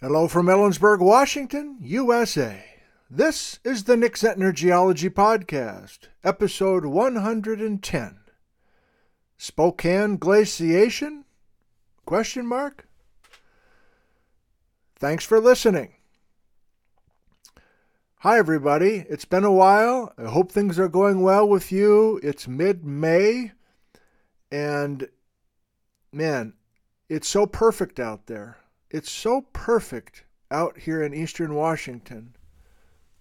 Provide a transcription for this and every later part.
Hello from Ellensburg, Washington, USA. This is the Nick Zentner Geology Podcast, episode 110. Spokane glaciation? Question mark? Thanks for listening. Hi everybody. It's been a while. I hope things are going well with you. It's mid-May and man, it's so perfect out there. It's so perfect out here in eastern Washington.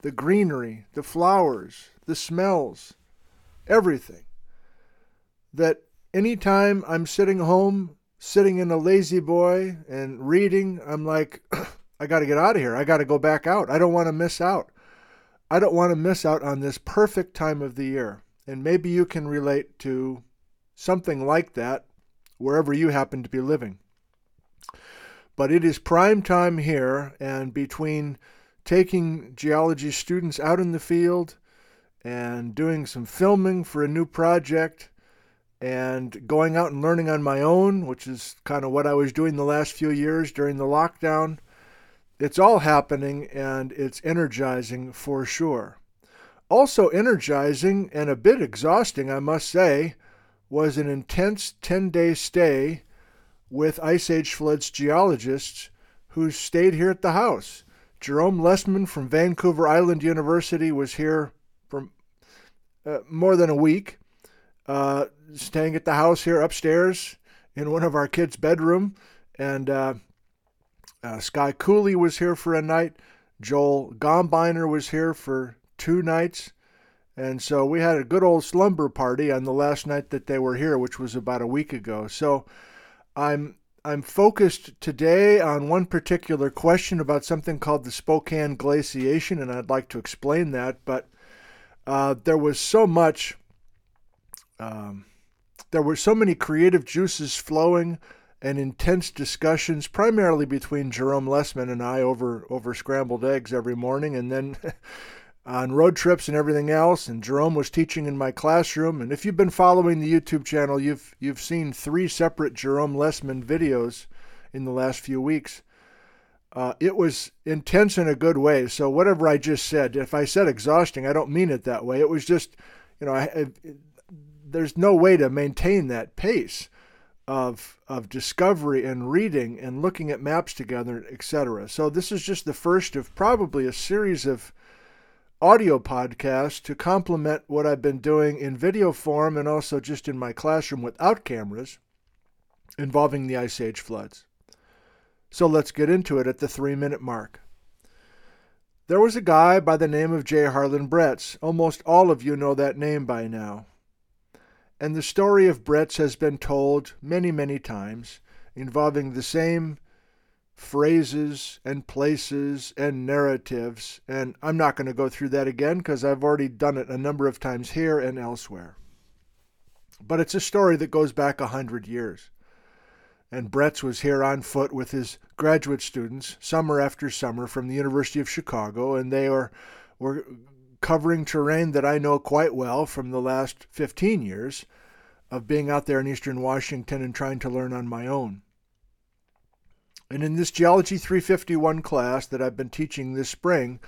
The greenery, the flowers, the smells, everything. That anytime I'm sitting home, sitting in a lazy boy and reading, I'm like, I got to get out of here. I got to go back out. I don't want to miss out. I don't want to miss out on this perfect time of the year. And maybe you can relate to something like that wherever you happen to be living. But it is prime time here, and between taking geology students out in the field and doing some filming for a new project and going out and learning on my own, which is kind of what I was doing the last few years during the lockdown, it's all happening and it's energizing for sure. Also, energizing and a bit exhausting, I must say, was an intense 10 day stay with Ice Age Floods geologists who stayed here at the house. Jerome Lesemann from Vancouver Island University was here for uh, more than a week, uh, staying at the house here upstairs in one of our kids' bedroom. And uh, uh Sky Cooley was here for a night. Joel Gombiner was here for two nights. And so we had a good old slumber party on the last night that they were here, which was about a week ago. So I'm I'm focused today on one particular question about something called the Spokane glaciation, and I'd like to explain that. But uh, there was so much, um, there were so many creative juices flowing, and intense discussions, primarily between Jerome Lesemann and I over over scrambled eggs every morning, and then. on road trips and everything else. And Jerome was teaching in my classroom. And if you've been following the YouTube channel, you've you've seen three separate Jerome Lesemann videos in the last few weeks. Uh, it was intense in a good way. So whatever I just said, if I said exhausting, I don't mean it that way. It was just, you know, I, I, there's no way to maintain that pace of of discovery and reading and looking at maps together, etc. So this is just the first of probably a series of audio podcast to complement what I've been doing in video form and also just in my classroom without cameras involving the Ice Age floods. So let's get into it at the three minute mark. There was a guy by the name of J. Harlan Bretz. Almost all of you know that name by now. And the story of Bretz has been told many, many times, involving the same phrases and places and narratives. And I'm not going to go through that again because I've already done it a number of times here and elsewhere. But it's a story that goes back a hundred years. And Bretz was here on foot with his graduate students summer after summer from the University of Chicago, and they are, were covering terrain that I know quite well from the last 15 years of being out there in eastern Washington and trying to learn on my own. And in this Geology 351 class that I've been teaching this spring,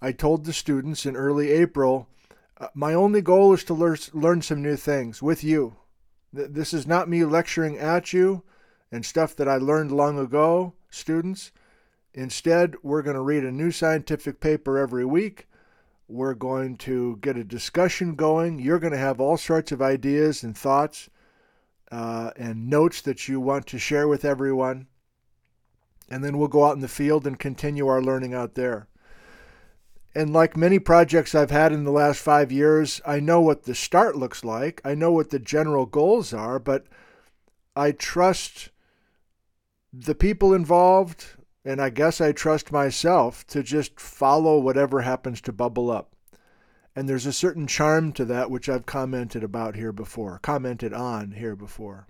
I told the students in early April, uh, my only goal is to learn, learn some new things with you. This is not me lecturing at you and stuff that I learned long ago, students. Instead, we're going to read a new scientific paper every week. We're going to get a discussion going. You're going to have all sorts of ideas and thoughts uh, and notes that you want to share with everyone and then we'll go out in the field and continue our learning out there. And like many projects I've had in the last five years, I know what the start looks like. I know what the general goals are, but I trust the people involved, and I guess I trust myself to just follow whatever happens to bubble up. And there's a certain charm to that, which I've commented about here before, commented on here before.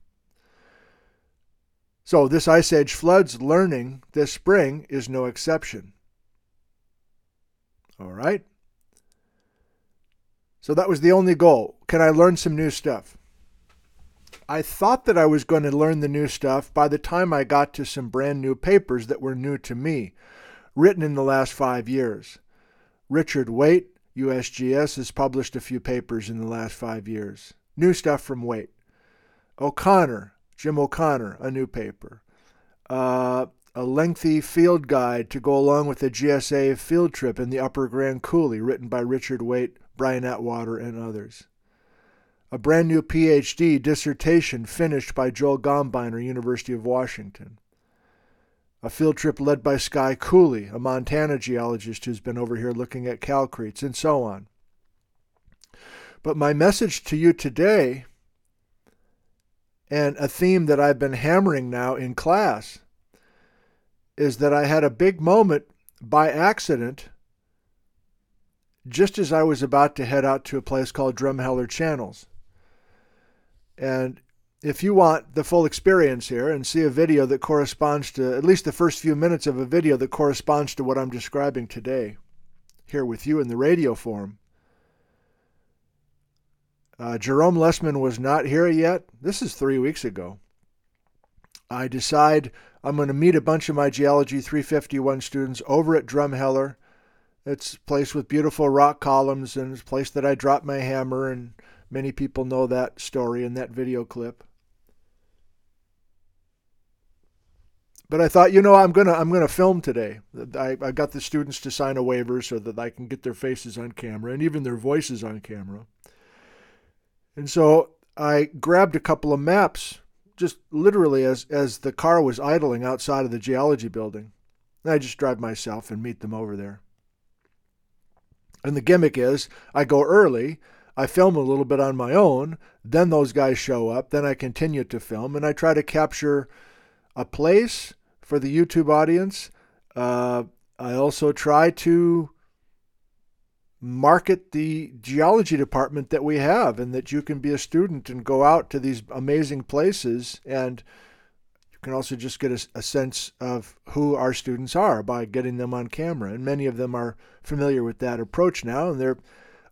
So, this Ice Age floods learning this spring is no exception. All right? So, that was the only goal. Can I learn some new stuff? I thought that I was going to learn the new stuff by the time I got to some brand new papers that were new to me, written in the last five years. Richard Waitt, USGS, has published a few papers in the last five years. New stuff from Waitt. O'Connor, Jim O'Connor, a new paper. Uh, a lengthy field guide to go along with the GSA field trip in the Upper Grand Coulee, written by Richard Waitt, Brian Atwater, and others. A brand new PhD dissertation finished by Joel Gombiner, University of Washington. A field trip led by Sky Cooley, a Montana geologist who's been over here looking at calcretes, and so on. But my message to you today, and a theme that I've been hammering now in class, is that I had a big moment by accident just as I was about to head out to a place called Drumheller Channels. And if you want the full experience here and see a video that corresponds to at least the first few minutes of a video that corresponds to what I'm describing today, here with you in the radio form. Uh, Jerome Lesemann was not here yet. This is three weeks ago. I decide I'm going to meet a bunch of my Geology 351 students over at Drumheller. It's a place with beautiful rock columns and it's a place that I dropped my hammer and Many people know that story in that video clip. But I thought, you know, I'm gonna I'm gonna film today. I, I got the students to sign a waiver so that I can get their faces on camera and even their voices on camera. And so I grabbed a couple of maps, just literally as as the car was idling outside of the geology building. And I just drive myself and meet them over there. And the gimmick is I go early I film a little bit on my own, then those guys show up, then I continue to film, and I try to capture a place for the YouTube audience. Uh, I also try to market the geology department that we have and that you can be a student and go out to these amazing places. And you can also just get a, a, sense of who our students are by getting them on camera. And many of them are familiar with that approach now and they're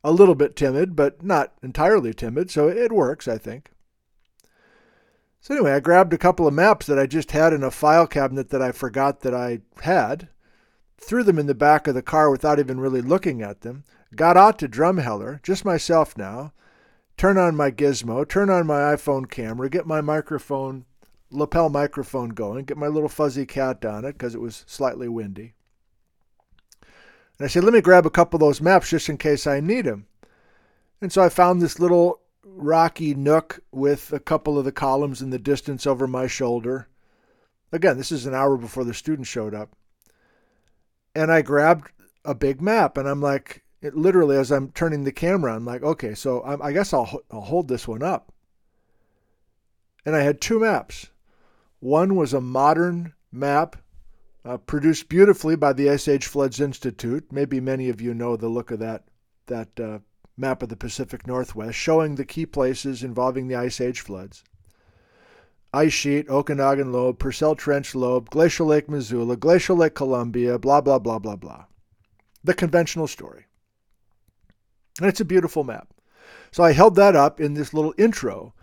a little bit timid, but not entirely timid, so it works, I think. So anyway, I grabbed a couple of maps that I just had in a file cabinet that I forgot that I had, threw them in the back of the car without even really looking at them, got out to Drumheller, just myself now, turn on my gizmo, turn on my iPhone camera, get my microphone, lapel microphone going, get my little fuzzy cat on it because it was slightly windy. And I said, let me grab a couple of those maps just in case I need them. And so I found this little rocky nook with a couple of the columns in the distance over my shoulder. Again, this is an hour before the student showed up. And I grabbed a big map and I'm like, it, literally, as I'm turning the camera, I'm like, okay, so I, I guess I'll, I'll hold this one up. And I had two maps. One was a modern map uh, produced beautifully by the Ice Age Floods Institute. Maybe many of you know the look of that that uh, map of the Pacific Northwest, showing the key places involving the Ice Age floods. Ice sheet, Okanagan Lobe, Purcell Trench Lobe, Glacial Lake Missoula, Glacial Lake Columbia, blah, blah, blah, blah, blah. The conventional story. And it's a beautiful map. So I held that up in this little intro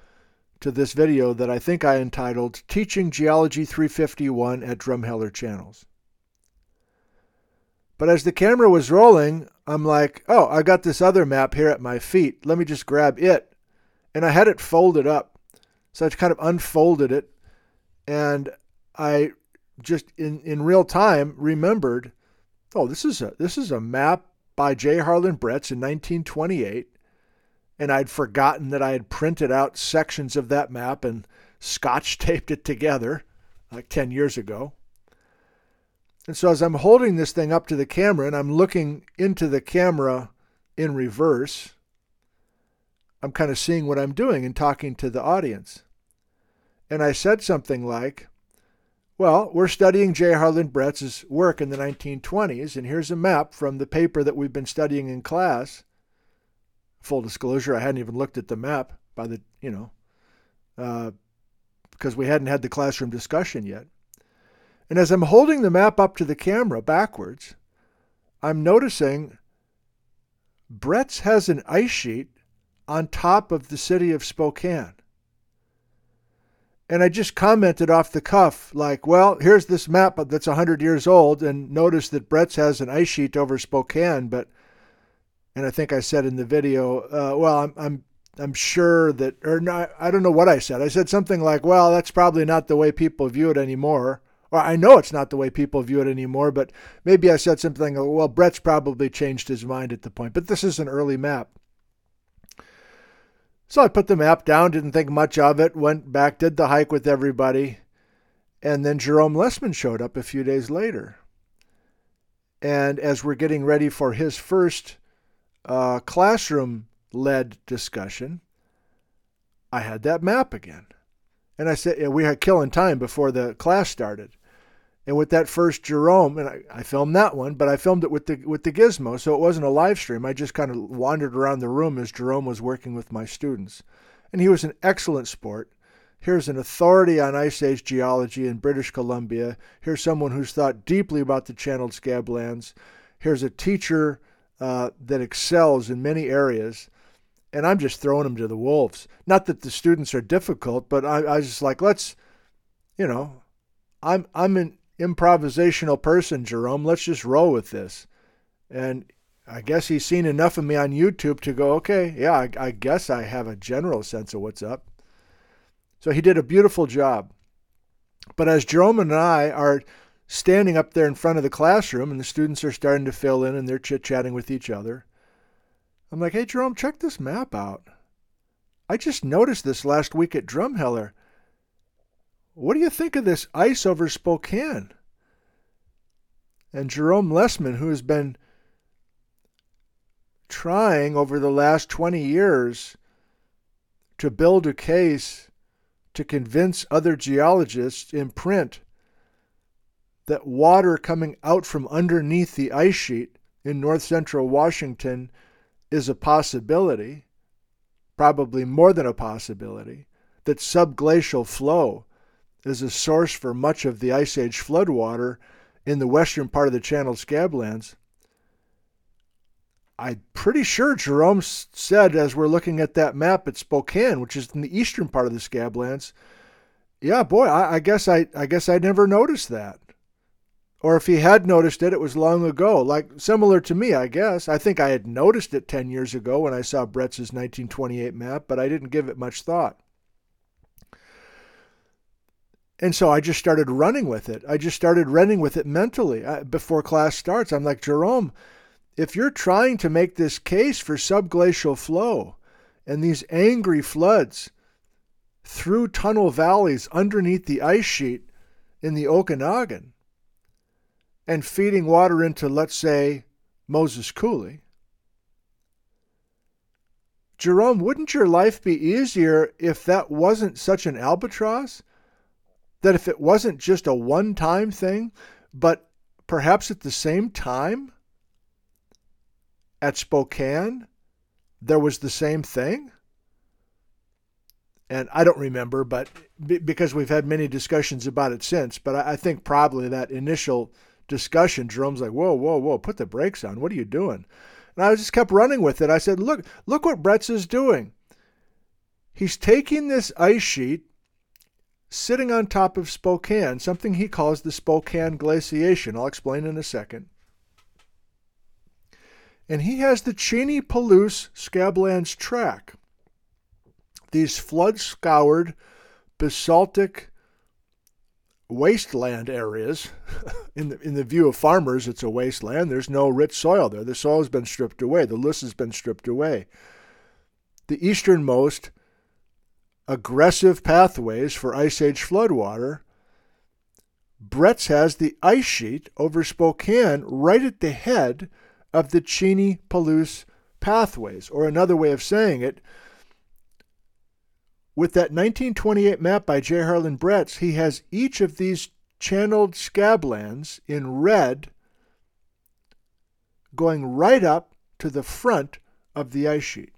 to this video that I think I entitled Teaching Geology 351 at Drumheller Channels. But as the camera was rolling, I'm like, oh, I got this other map here at my feet. Let me just grab it. And I had it folded up. So I kind of unfolded it. And I just in, in real time remembered, oh, this is a this is a map by J. Harlan Bretz in 1928 and I'd forgotten that I had printed out sections of that map and scotch taped it together like 10 years ago. And so as I'm holding this thing up to the camera and I'm looking into the camera in reverse, I'm kind of seeing what I'm doing and talking to the audience. And I said something like, well, we're studying J. Harlan Bretz's work in the 1920s, and here's a map from the paper that we've been studying in class. Full disclosure, I hadn't even looked at the map by the, you know, uh, because we hadn't had the classroom discussion yet. And as I'm holding the map up to the camera backwards, I'm noticing Bretz has an ice sheet on top of the city of Spokane. And I just commented off the cuff, like, well, here's this map that's 100 years old, and notice that Bretz has an ice sheet over Spokane, but, and I think I said in the video, uh, well, I'm, I'm, I'm sure that, or I don't know what I said. I said something like, well, that's probably not the way people view it anymore. Or I know it's not the way people view it anymore, but maybe I said something, well, Bretz probably changed his mind at the point, but this is an early map. So I put the map down, didn't think much of it, went back, did the hike with everybody. And then Jerome Lesemann showed up a few days later. And as we're getting ready for his first uh, classroom led discussion, I had that map again. And I said, yeah, we had killing time before the class started. And with that first Jerome, and I, I, filmed that one, but I filmed it with the with the gizmo, so it wasn't a live stream. I just kind of wandered around the room as Jerome was working with my students. And he was an excellent sport. Here's an authority on Ice Age geology in British Columbia. Here's someone who's thought deeply about the channeled scablands. Here's a teacher uh, that excels in many areas. And I'm just throwing him to the wolves. Not that the students are difficult, but I, I was just like, let's, you know, I'm I'm in improvisational person, Jerome. Let's just roll with this. And I guess he's seen enough of me on YouTube to go, okay, yeah, I, I guess I have a general sense of what's up. So he did a beautiful job. But as Jerome and I are standing up there in front of the classroom and the students are starting to fill in and they're chit chatting with each other, I'm like, hey, Jerome, check this map out. I just noticed this last week at Drumheller. What do you think of this ice over Spokane? And Jerome Lesemann, who has been trying over the last 20 years to build a case to convince other geologists in print that water coming out from underneath the ice sheet in north central Washington is a possibility, probably more than a possibility, that subglacial flow is a source for much of the Ice Age floodwater in the western part of the Channel scablands. I'm pretty sure Jerome said, as we're looking at that map at Spokane, which is in the eastern part of the scablands, yeah, boy, I, I guess I, I guess I never noticed that. Or if he had noticed it, it was long ago. Like similar to me, I guess. I think I had noticed it 10 years ago when I saw Bretz 1928 map, but I didn't give it much thought. And so I just started running with it. I just started running with it mentally I, before class starts. I'm like, Jerome, if you're trying to make this case for subglacial flow and these angry floods through tunnel valleys underneath the ice sheet in the Okanagan and feeding water into, let's say, Moses Coulee, Jerome, wouldn't your life be easier if that wasn't such an albatross? That if it wasn't just a one time thing, but perhaps at the same time at Spokane, there was the same thing? And I don't remember, but because we've had many discussions about it since, but I think probably that initial discussion, Jerome's like, whoa, whoa, whoa, put the brakes on. What are you doing? And I just kept running with it. I said, look, look what Bretz is doing. He's taking this ice sheet sitting on top of Spokane, something he calls the Spokane glaciation. I'll explain in a second. And he has the Cheney Palouse Scablands track. These flood scoured basaltic wasteland areas. in, the, in the view of farmers, it's a wasteland. There's no rich soil there. The soil has been stripped away, the loess has been stripped away. The easternmost aggressive pathways for Ice Age floodwater, Bretz has the ice sheet over Spokane right at the head of the Cheney Palouse pathways. Or another way of saying it, with that 1928 map by J. Harlan Bretz, he has each of these channeled scablands in red going right up to the front of the ice sheet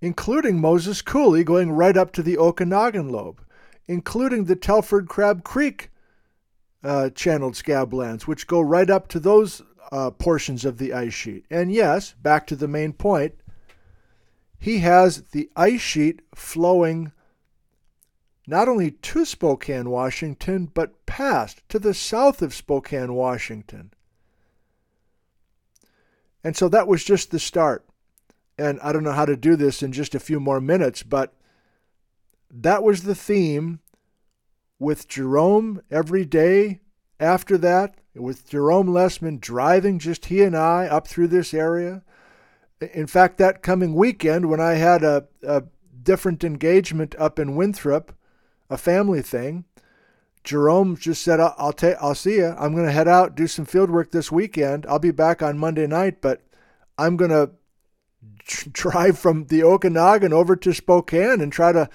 including Moses Coulee going right up to the Okanagan lobe, including the Telford Crab Creek uh, channeled scablands, which go right up to those uh, portions of the ice sheet. And yes, back to the main point, he has the ice sheet flowing not only to Spokane, Washington, but past to the south of Spokane, Washington. And so that was just the start. And I don't know how to do this in just a few more minutes, but that was the theme with Jerome every day after that, with Jerome Lesemann driving just he and I up through this area. In fact, that coming weekend when I had a, a different engagement up in Winthrop, a family thing, Jerome just said, "I'll ta- I'll see you. I'm going to head out do some field work this weekend. I'll be back on Monday night, but I'm going to drive from the Okanagan over to Spokane and try to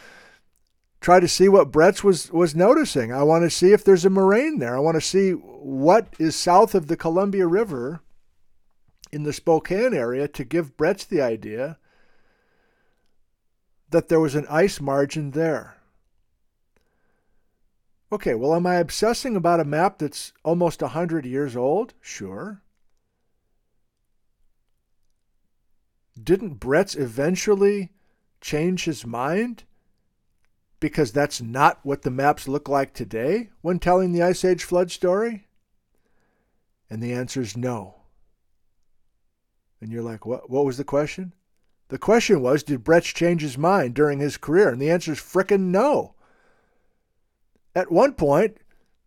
try to see what Bretz was was noticing. I want to see if there's a moraine there. I want to see what is south of the Columbia River in the Spokane area to give Bretz the idea that there was an ice margin there. Okay, well, am I obsessing about a map that's almost 100 years old? Sure. Didn't Bretz eventually change his mind? Because that's not what the maps look like today when telling the Ice Age flood story? And the answer is no. And you're like, what, what was the question? The question was, did Bretz change his mind during his career? And the answer is frickin' no. At one point,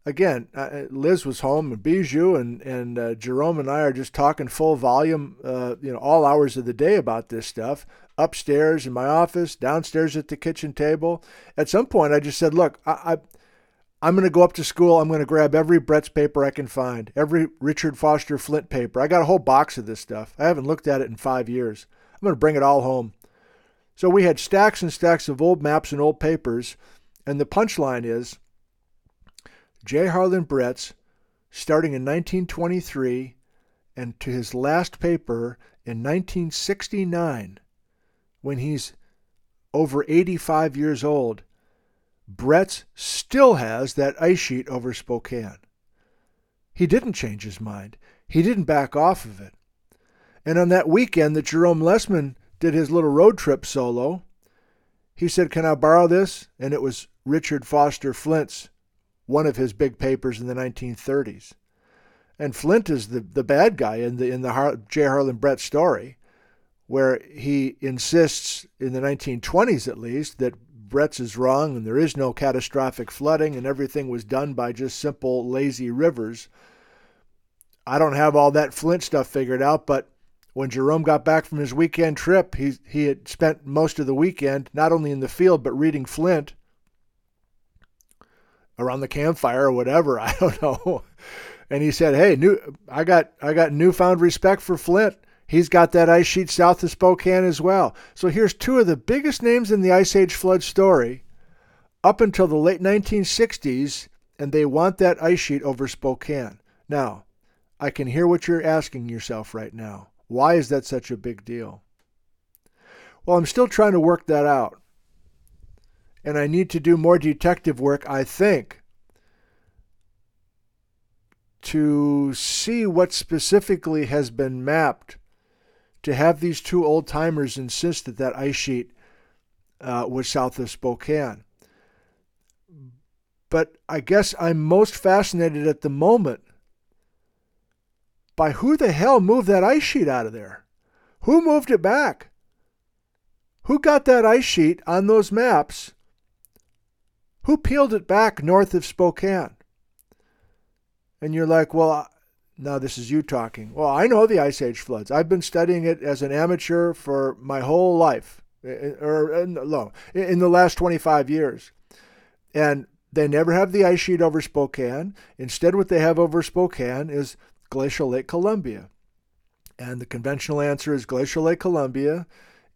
again, uh, uh, Liz was home and Bijou and and uh, Jerome and I are just talking full volume, uh, you know, all hours of the day about this stuff. Upstairs in my office, downstairs at the kitchen table. At some point, I just said, "Look, I." I I'm going to go up to school. I'm going to grab every Bretz paper I can find, every Richard Foster Flint paper. I got a whole box of this stuff. I haven't looked at it in five years. I'm going to bring it all home. So we had stacks and stacks of old maps and old papers. And the punchline is J. Harlan Bretz, starting in 1923 and to his last paper in 1969, when he's over 85 years old, Bretz still has that ice sheet over Spokane. He didn't change his mind. He didn't back off of it. And on that weekend that Jerome Lesemann did his little road trip solo, he said, Can I borrow this? And it was Richard Foster Flint's one of his big papers in the 1930s. And Flint is the, the bad guy in the in the Har- J. Harlan Bretz story, where he insists in the 1920s at least that Bretz is wrong and there is no catastrophic flooding and everything was done by just simple lazy rivers. I don't have all that Flint stuff figured out, but when Jerome got back from his weekend trip, he he had spent most of the weekend not only in the field but reading Flint around the campfire or whatever. I don't know. And he said, "Hey, new, I got I got newfound respect for Flint. He's got that ice sheet south of Spokane as well. So here's two of the biggest names in the Ice Age flood story up until the late 1960s, and they want that ice sheet over Spokane. Now, I can hear what you're asking yourself right now. Why is that such a big deal? Well, I'm still trying to work that out and I need to do more detective work, I think, to see what specifically has been mapped to have these two old timers insist that that ice sheet uh, was south of Spokane. But I guess I'm most fascinated at the moment by who the hell moved that ice sheet out of there? Who moved it back? Who got that ice sheet on those maps who peeled it back north of Spokane? And you're like, well, now this is you talking. Well, I know the Ice Age floods. I've been studying it as an amateur for my whole life, eh, eh, or eh, no, in the last 25 years. And they never have the ice sheet over Spokane. Instead, what they have over Spokane is Glacial Lake Columbia. And the conventional answer is Glacial Lake Columbia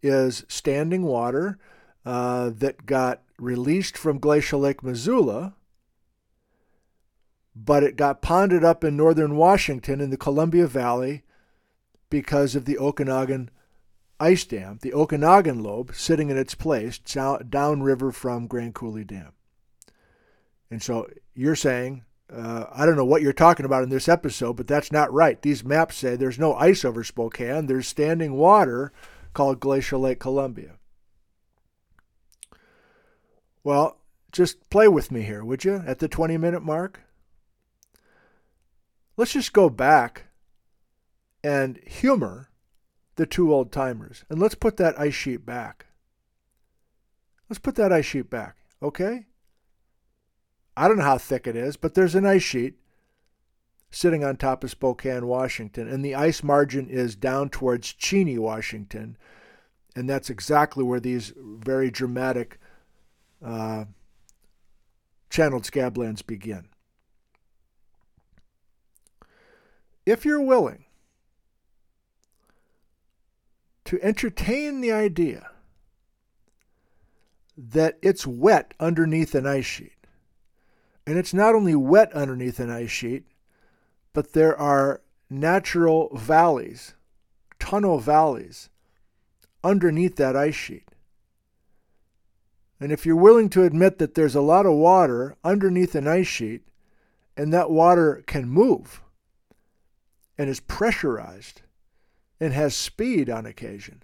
is standing water uh, that got released from Glacial Lake Missoula, but it got ponded up in northern Washington in the Columbia Valley because of the Okanagan ice dam, the Okanagan lobe sitting in its place downriver from Grand Coulee Dam. And so you're saying, uh, I don't know what you're talking about in this episode, but that's not right. These maps say there's no ice over Spokane, there's standing water called Glacial Lake Columbia. Well, just play with me here, would you, at the 20 minute mark? Let's just go back and humor the two old timers. And let's put that ice sheet back. Let's put that ice sheet back, okay? I don't know how thick it is, but there's an ice sheet sitting on top of Spokane, Washington, and the ice margin is down towards Cheney, Washington. And that's exactly where these very dramatic uh, channeled scablands begin. If you're willing to entertain the idea that it's wet underneath an ice sheet, and it's not only wet underneath an ice sheet, but there are natural valleys, tunnel valleys, underneath that ice sheet. And if you're willing to admit that there's a lot of water underneath an ice sheet, and that water can move and is pressurized and has speed on occasion,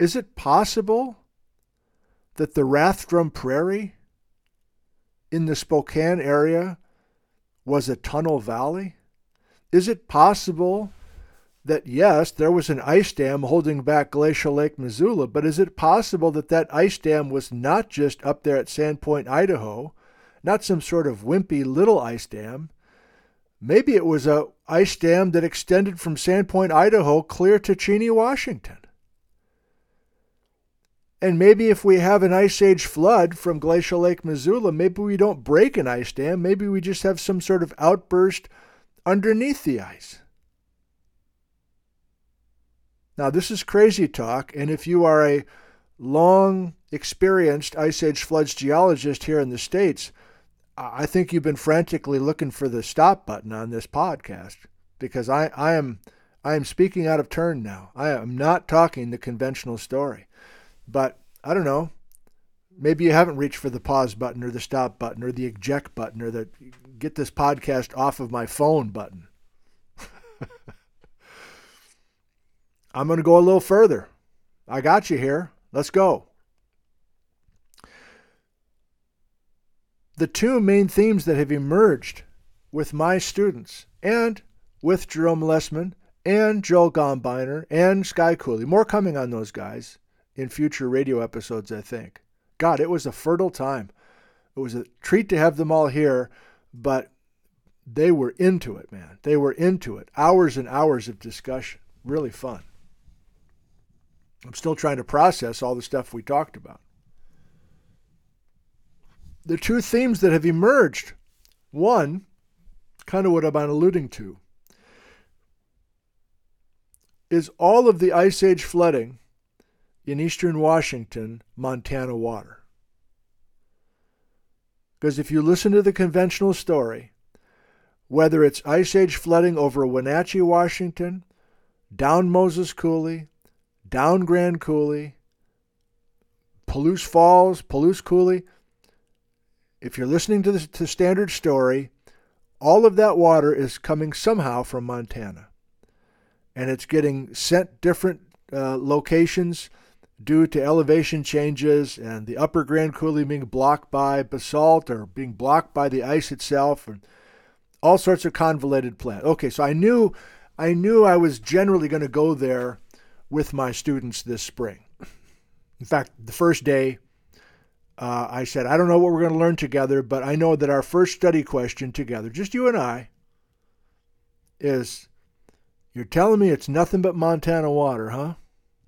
is it possible that the Rathdrum Prairie in the Spokane area was a tunnel valley? Is it possible that yes, there was an ice dam holding back Glacial Lake Missoula, but is it possible that that ice dam was not just up there at Sandpoint, Idaho, not some sort of wimpy little ice dam? Maybe it was a ice dam that extended from Sandpoint, Idaho, clear to Cheney, Washington. And maybe if we have an ice age flood from Glacial Lake Missoula, maybe we don't break an ice dam. Maybe we just have some sort of outburst underneath the ice. Now, this is crazy talk, and if you are a long experienced Ice Age floods geologist here in the States, I think you've been frantically looking for the stop button on this podcast because I, I am I am speaking out of turn now. I am not talking the conventional story. But I don't know. Maybe you haven't reached for the pause button or the stop button or the eject button or the get this podcast off of my phone button. I'm going to go a little further. I got you here. Let's go. The two main themes that have emerged with my students and with Jerome Lesemann and Joel Gombiner and Sky Cooley, more coming on those guys in future radio episodes, I think. God, it was a fertile time. It was a treat to have them all here, but they were into it, man. They were into it. Hours and hours of discussion. Really fun. I'm still trying to process all the stuff we talked about. The two themes that have emerged one, kind of what I've been alluding to, is all of the Ice Age flooding in eastern Washington, Montana water. Because if you listen to the conventional story, whether it's Ice Age flooding over Wenatchee, Washington, down Moses Coulee, down Grand Coulee, Palouse Falls, Palouse Coulee. If you're listening to the to standard story, all of that water is coming somehow from Montana. And it's getting sent different uh, locations due to elevation changes and the upper Grand Coulee being blocked by basalt or being blocked by the ice itself and all sorts of convoluted plans. Okay, so I knew I knew I was generally going to go there with my students this spring. In fact, the first day, uh, I said, I don't know what we're going to learn together, but I know that our first study question together, just you and I, is You're telling me it's nothing but Montana water, huh?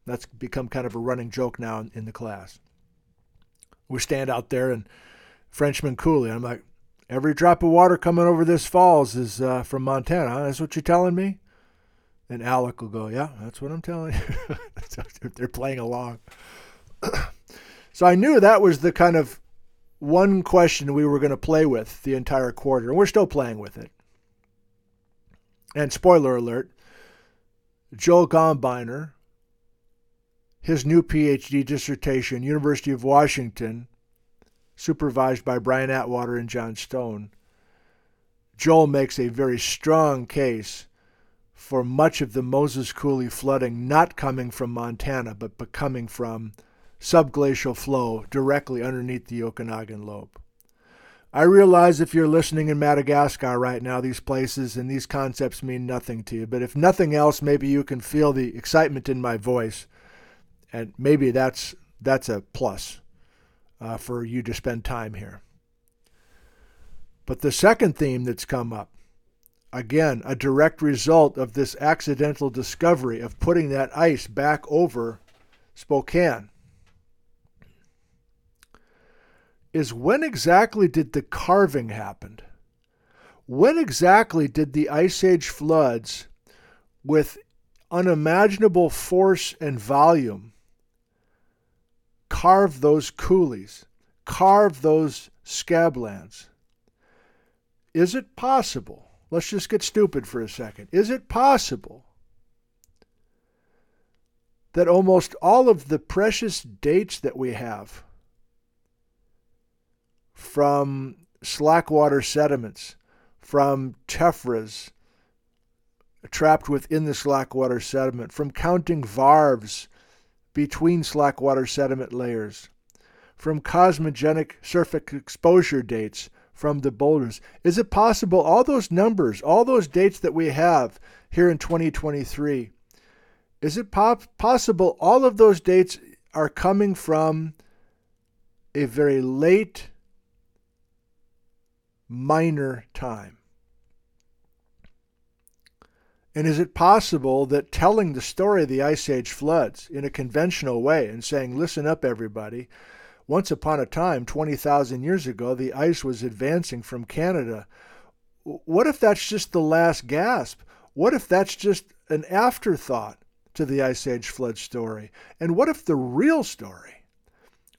That's become kind of a running joke now in, the class. We stand out there and Frenchman Coulee. I'm like, every drop of water coming over this falls is uh, from Montana. That's what you're telling me? And Alec will go, Yeah, that's what I'm telling you. They're playing along. so I knew that was the kind of one question we were going to play with the entire quarter, and we're still playing with it. And spoiler alert Joel Gombiner, his new PhD dissertation, University of Washington, supervised by Brian Atwater and John Stone, Joel makes a very strong case for much of the Moses Coulee flooding not coming from Montana, but, but coming from subglacial flow directly underneath the Okanagan lobe. I realize if you're listening in Madagascar right now, these places and these concepts mean nothing to you. But if nothing else, maybe you can feel the excitement in my voice, and maybe that's that's a plus uh, for you to spend time here. But the second theme that's come up, again, a direct result of this accidental discovery of putting that ice back over Spokane is when exactly did the carving happen? When exactly did the Ice Age floods, with unimaginable force and volume, carve those coulees, carve those scablands? Is it possible? Let's just get stupid for a second. Is it possible that almost all of the precious dates that we have from slackwater sediments, from tephras trapped within the slackwater sediment, from counting varves between slackwater sediment layers, from cosmogenic surface exposure dates from the boulders. Is it possible all those numbers, all those dates that we have here in 2023, is it possible all of those dates are coming from a very late minor time? And is it possible that telling the story of the Ice Age floods in a conventional way and saying, listen up, everybody, once upon a time, 20,000 years ago, the ice was advancing from Canada. What if that's just the last gasp? What if that's just an afterthought to the Ice Age flood story? And what if the real story?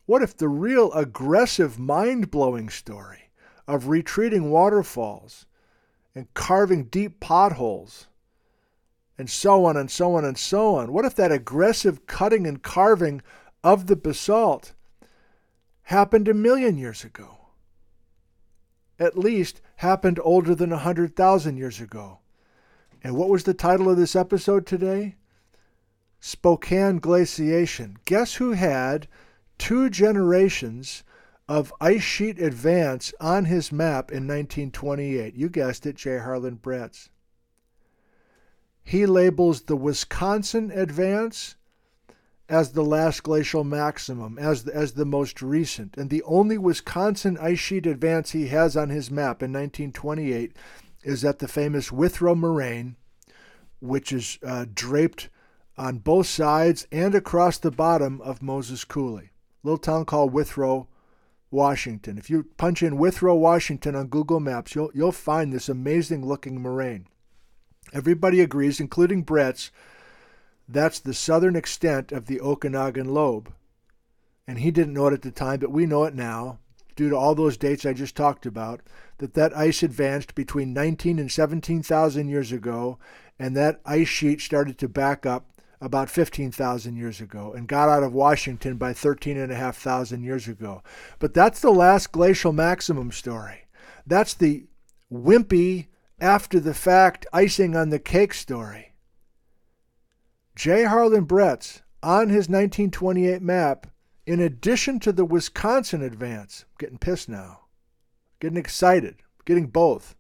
What if the real aggressive, mind blowing story of retreating waterfalls and carving deep potholes and so on and so on and so on. What if that aggressive cutting and carving of the basalt happened a million years ago? At least happened older than a 100,000 years ago. And what was the title of this episode today? Spokane Glaciation. Guess who had two generations of ice sheet advance on his map in 1928. You guessed it, J. Harlan Bretz. He labels the Wisconsin advance as the last glacial maximum, as the, as the most recent. And the only Wisconsin ice sheet advance he has on his map in 1928 is at the famous Withrow Moraine, which is uh, draped on both sides and across the bottom of Moses Coulee. Little town called Withrow, Washington. If you punch in Withrow, Washington on Google Maps, you'll, you'll find this amazing looking moraine. Everybody agrees, including Bretz, that's the southern extent of the Okanagan lobe. And he didn't know it at the time, but we know it now, due to all those dates I just talked about, that that ice advanced between 19 and 17,000 years ago, and that ice sheet started to back up about 15,000 years ago and got out of Washington by 13,500 years ago. But that's the last glacial maximum story. That's the wimpy, after the fact, icing on the cake story. J. Harlan Bretz, on his 1928 map, in addition to the Wisconsin advance, getting pissed now, getting excited, getting both.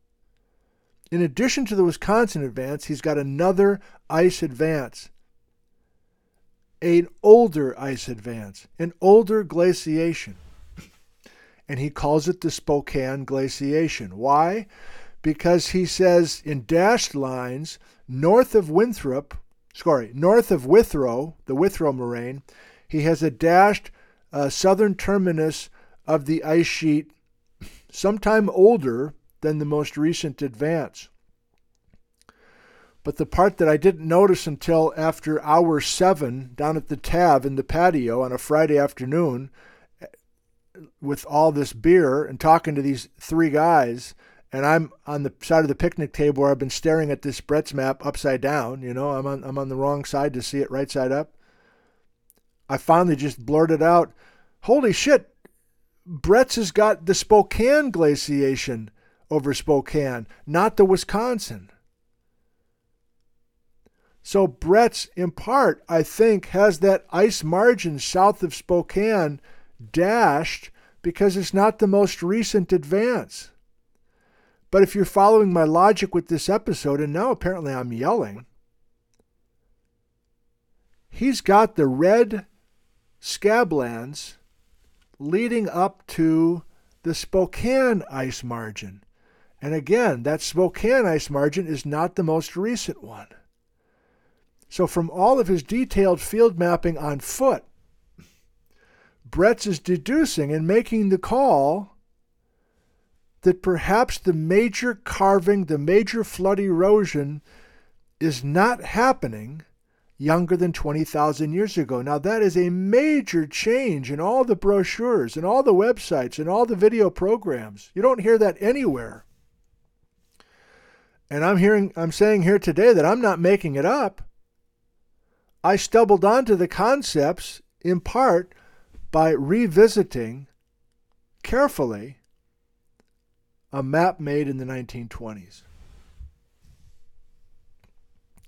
In addition to the Wisconsin advance, he's got another ice advance an older ice advance, an older glaciation. And he calls it the Spokane glaciation. Why? Because he says in dashed lines, north of Winthrop, sorry, north of Withrow, the Withrow moraine, he has a dashed uh, southern terminus of the ice sheet, sometime older than the most recent advance. But the part that I didn't notice until after hour seven down at the Tav in the patio on a Friday afternoon with all this beer and talking to these three guys, and I'm on the side of the picnic table where I've been staring at this Bretz map upside down. You know, I'm on I'm on the wrong side to see it right side up. I finally just blurted out, "Holy shit! Bretz has got the Spokane glaciation over Spokane, not the Wisconsin." So Bretz, in part, I think, has that ice margin south of Spokane dashed because it's not the most recent advance. But if you're following my logic with this episode, and now apparently I'm yelling, he's got the red scablands leading up to the Spokane ice margin. And again, that Spokane ice margin is not the most recent one. So, from all of his detailed field mapping on foot, Bretz is deducing and making the call that perhaps the major carving, the major flood erosion is not happening younger than 20,000 years ago. Now, that is a major change in all the brochures and all the websites and all the video programs. You don't hear that anywhere. And I'm hearing I'm saying here today that I'm not making it up. I stumbled onto the concepts in part by revisiting carefully a map made in the 1920s.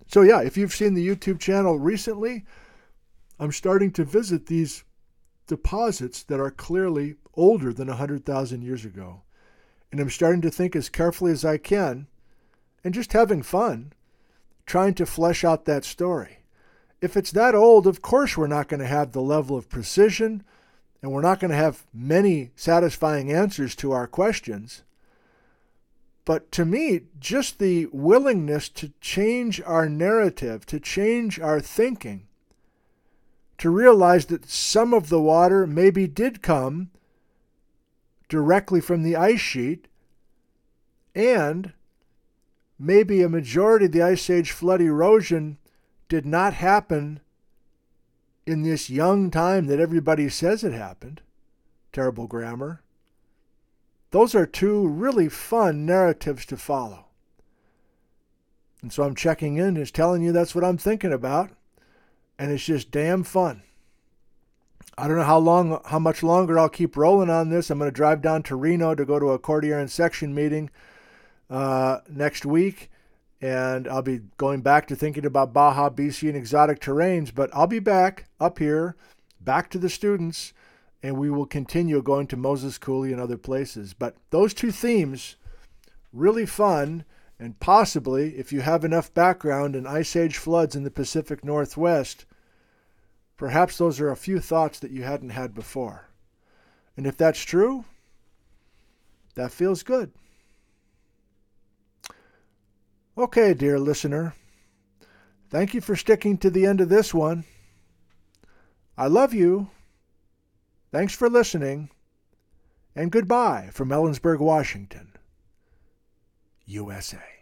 So, yeah, if you've seen the YouTube channel recently, I'm starting to visit these deposits that are clearly older than 100,000 years ago. And I'm starting to think as carefully as I can and just having fun trying to flesh out that story. If it's that old, of course, we're not going to have the level of precision and we're not going to have many satisfying answers to our questions. But to me, just the willingness to change our narrative, to change our thinking, to realize that some of the water maybe did come directly from the ice sheet, and maybe a majority of the Ice Age flood erosion did not happen in this young time that everybody says it happened. Terrible grammar. Those are two really fun narratives to follow. And so I'm checking in, just telling you that's what I'm thinking about. And it's just damn fun. I don't know how long, how much longer I'll keep rolling on this. I'm going to drive down to Reno to go to a Cordilleran section meeting uh, next week, and I'll be going back to thinking about Baja, BC, and exotic terranes. But I'll be back up here, back to the students, and we will continue going to Moses Coulee and other places. But those two themes, really fun, and possibly, if you have enough background in Ice Age floods in the Pacific Northwest, perhaps those are a few thoughts that you hadn't had before. And if that's true, that feels good. Okay, dear listener, thank you for sticking to the end of this one. I love you. Thanks for listening. And goodbye from Ellensburg, Washington, USA.